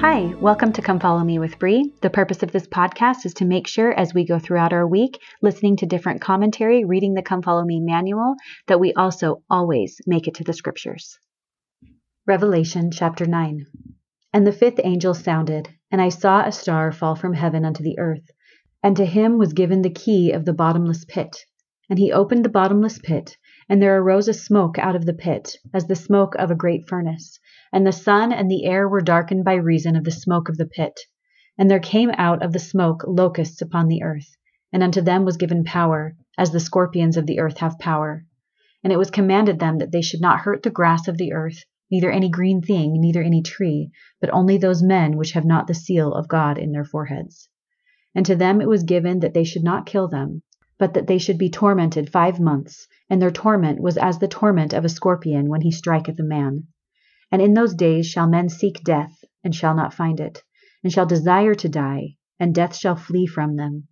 Hi, welcome to Come Follow Me with Bree. The purpose of this podcast is to make sure as we go throughout our week, listening to different commentary, reading the Come Follow Me manual, that we also always make it to the scriptures. Revelation chapter 9. And the fifth angel sounded, and I saw a star fall from heaven unto the earth, and to him was given the key of the bottomless pit. And he opened the bottomless pit, and there arose a smoke out of the pit, as the smoke of a great furnace and the sun and the air were darkened by reason of the smoke of the pit. And there came out of the smoke locusts upon the earth, and unto them was given power, as the scorpions of the earth have power. And it was commanded them that they should not hurt the grass of the earth, neither any green thing, neither any tree, but only those men which have not the seal of God in their foreheads. And to them it was given that they should not kill them, but that they should be tormented five months, and their torment was as the torment of a scorpion when he striketh a man. And in those days shall men seek death, and shall not find it, and shall desire to die, and death shall flee from them.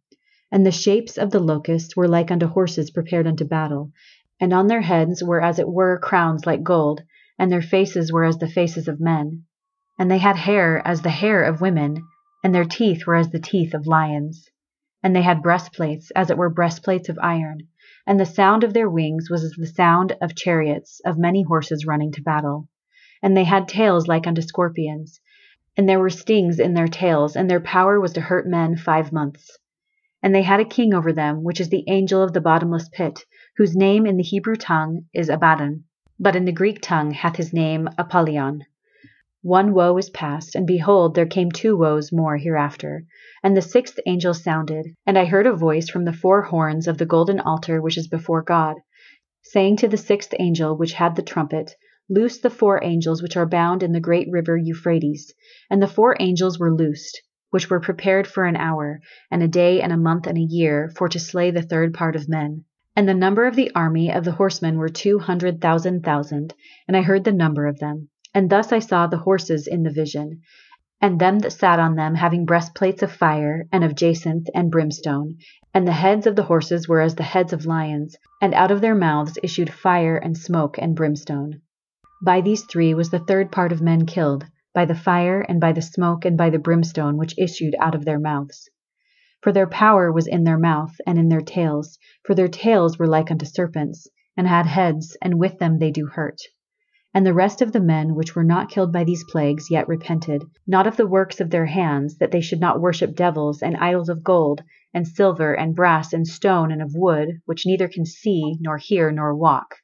And the shapes of the locusts were like unto horses prepared unto battle, and on their heads were as it were crowns like gold, and their faces were as the faces of men. And they had hair as the hair of women, and their teeth were as the teeth of lions. And they had breastplates as it were breastplates of iron, and the sound of their wings was as the sound of chariots of many horses running to battle. And they had tails like unto scorpions, and there were stings in their tails, and their power was to hurt men five months. And they had a king over them, which is the angel of the bottomless pit, whose name in the Hebrew tongue is Abaddon, but in the Greek tongue hath his name Apollyon. One woe is past, and behold, there came two woes more hereafter. And the sixth angel sounded, and I heard a voice from the four horns of the golden altar which is before God, saying to the sixth angel which had the trumpet, Loose the four angels which are bound in the great river Euphrates. And the four angels were loosed, which were prepared for an hour, and a day, and a month, and a year, for to slay the third part of men. And the number of the army of the horsemen were two hundred thousand thousand, and I heard the number of them. And thus I saw the horses in the vision, and them that sat on them having breastplates of fire, and of jacinth and brimstone. And the heads of the horses were as the heads of lions, and out of their mouths issued fire and smoke and brimstone. By these three was the third part of men killed, by the fire, and by the smoke, and by the brimstone which issued out of their mouths. For their power was in their mouth, and in their tails, for their tails were like unto serpents, and had heads, and with them they do hurt. And the rest of the men which were not killed by these plagues yet repented, not of the works of their hands, that they should not worship devils, and idols of gold, and silver, and brass, and stone, and of wood, which neither can see, nor hear, nor walk.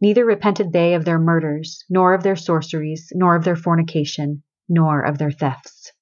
Neither repented they of their murders, nor of their sorceries, nor of their fornication, nor of their thefts.